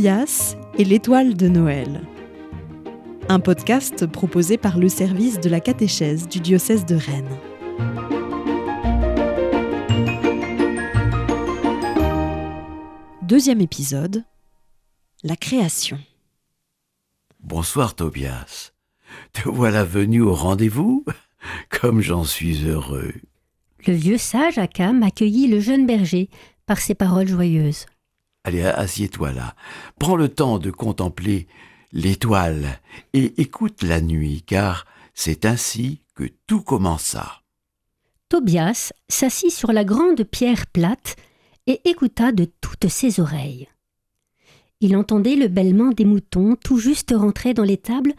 Tobias et l'étoile de Noël. Un podcast proposé par le service de la catéchèse du diocèse de Rennes. Deuxième épisode, la création. Bonsoir Tobias. Te voilà venu au rendez-vous? Comme j'en suis heureux. Le vieux sage Akam accueillit le jeune berger par ses paroles joyeuses. Allez, assieds-toi là. Prends le temps de contempler l'étoile et écoute la nuit, car c'est ainsi que tout commença. Tobias s'assit sur la grande pierre plate et écouta de toutes ses oreilles. Il entendait le bêlement des moutons tout juste rentrés dans l'étable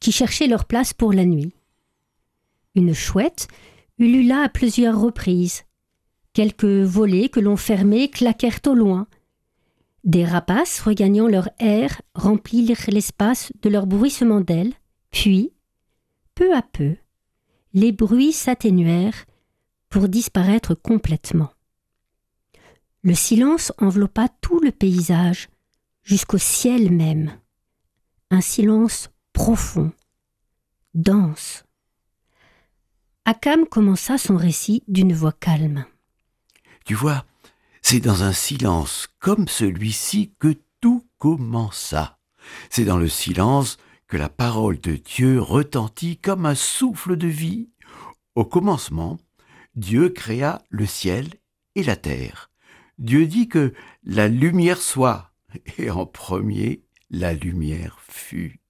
qui cherchaient leur place pour la nuit. Une chouette ulula à plusieurs reprises. Quelques volets que l'on fermait claquèrent au loin. Des rapaces, regagnant leur air, remplirent l'espace de leur bruissement d'ailes, puis, peu à peu, les bruits s'atténuèrent pour disparaître complètement. Le silence enveloppa tout le paysage, jusqu'au ciel même. Un silence profond, dense. Akam commença son récit d'une voix calme. Tu vois, c'est dans un silence comme celui-ci que tout commença. C'est dans le silence que la parole de Dieu retentit comme un souffle de vie. Au commencement, Dieu créa le ciel et la terre. Dieu dit que la lumière soit, et en premier, la lumière fut.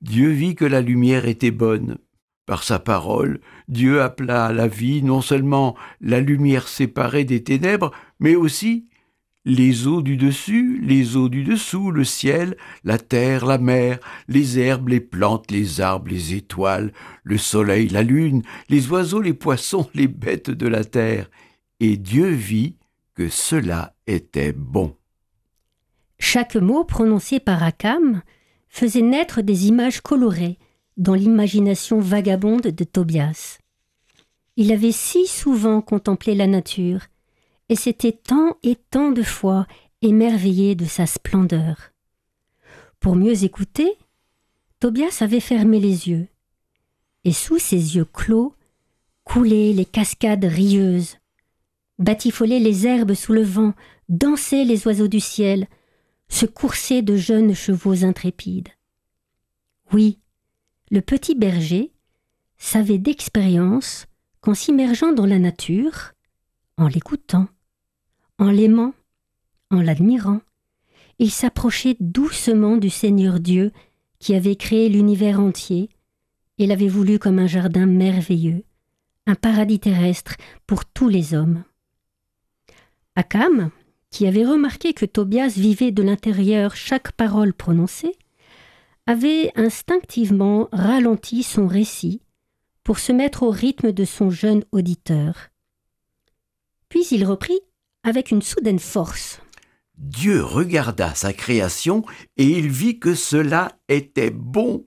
Dieu vit que la lumière était bonne. Par sa parole, Dieu appela à la vie non seulement la lumière séparée des ténèbres, mais aussi les eaux du dessus, les eaux du dessous, le ciel, la terre, la mer, les herbes, les plantes, les arbres, les étoiles, le soleil, la lune, les oiseaux, les poissons, les bêtes de la terre. Et Dieu vit que cela était bon. Chaque mot prononcé par Akam faisait naître des images colorées, dans l'imagination vagabonde de Tobias. Il avait si souvent contemplé la nature, et s'était tant et tant de fois émerveillé de sa splendeur. Pour mieux écouter, Tobias avait fermé les yeux, et sous ses yeux clos coulaient les cascades rieuses, batifolaient les herbes sous le vent, dansaient les oiseaux du ciel, se coursaient de jeunes chevaux intrépides. Oui, le petit berger savait d'expérience qu'en s'immergeant dans la nature, en l'écoutant, en l'aimant, en l'admirant, il s'approchait doucement du Seigneur Dieu qui avait créé l'univers entier et l'avait voulu comme un jardin merveilleux, un paradis terrestre pour tous les hommes. Akam, qui avait remarqué que Tobias vivait de l'intérieur chaque parole prononcée, avait instinctivement ralenti son récit pour se mettre au rythme de son jeune auditeur. Puis il reprit avec une soudaine force. Dieu regarda sa création et il vit que cela était bon.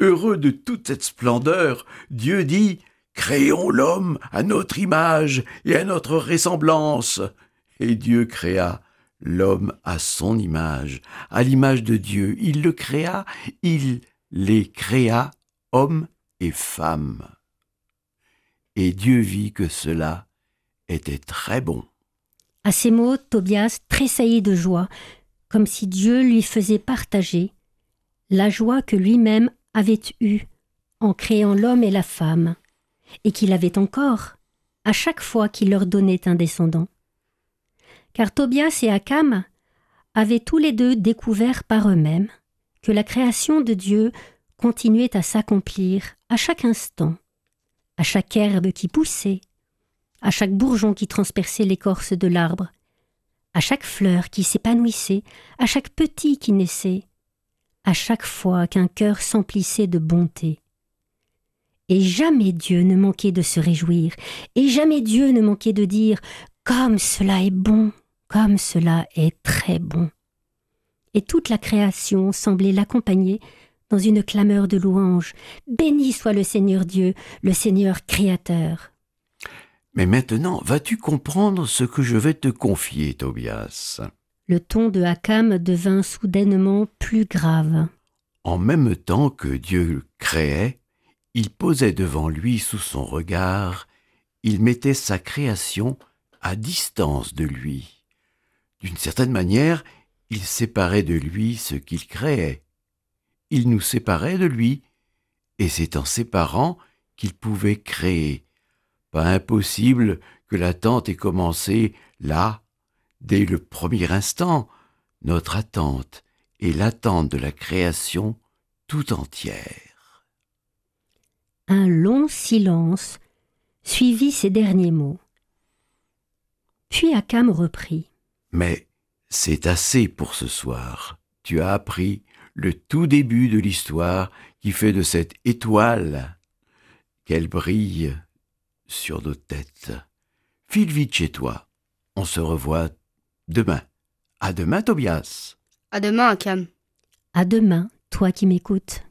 Heureux de toute cette splendeur, Dieu dit Créons l'homme à notre image et à notre ressemblance. Et Dieu créa l'homme à son image, à l'image de Dieu. Il le créa, il les créa, hommes et femmes. Et Dieu vit que cela était très bon. À ces mots, Tobias tressaillit de joie, comme si Dieu lui faisait partager la joie que lui-même avait eue en créant l'homme et la femme, et qu'il avait encore à chaque fois qu'il leur donnait un descendant car Tobias et Akam avaient tous les deux découvert par eux-mêmes que la création de Dieu continuait à s'accomplir à chaque instant, à chaque herbe qui poussait, à chaque bourgeon qui transperçait l'écorce de l'arbre, à chaque fleur qui s'épanouissait, à chaque petit qui naissait, à chaque fois qu'un cœur s'emplissait de bonté. Et jamais Dieu ne manquait de se réjouir, et jamais Dieu ne manquait de dire Comme cela est bon comme cela est très bon. Et toute la création semblait l'accompagner dans une clameur de louange. Béni soit le Seigneur Dieu, le Seigneur Créateur. Mais maintenant, vas-tu comprendre ce que je vais te confier, Tobias? Le ton de Hakam devint soudainement plus grave. En même temps que Dieu créait, il posait devant lui sous son regard, il mettait sa création à distance de lui. D'une certaine manière, il séparait de lui ce qu'il créait. Il nous séparait de lui, et c'est en séparant qu'il pouvait créer. Pas impossible que l'attente ait commencé là, dès le premier instant, notre attente et l'attente de la création tout entière. Un long silence suivit ces derniers mots. Puis Akam reprit. Mais c'est assez pour ce soir. Tu as appris le tout début de l'histoire qui fait de cette étoile qu'elle brille sur nos têtes. File vite chez toi. On se revoit demain. À demain, Tobias. À demain, Akam. À demain, toi qui m'écoutes.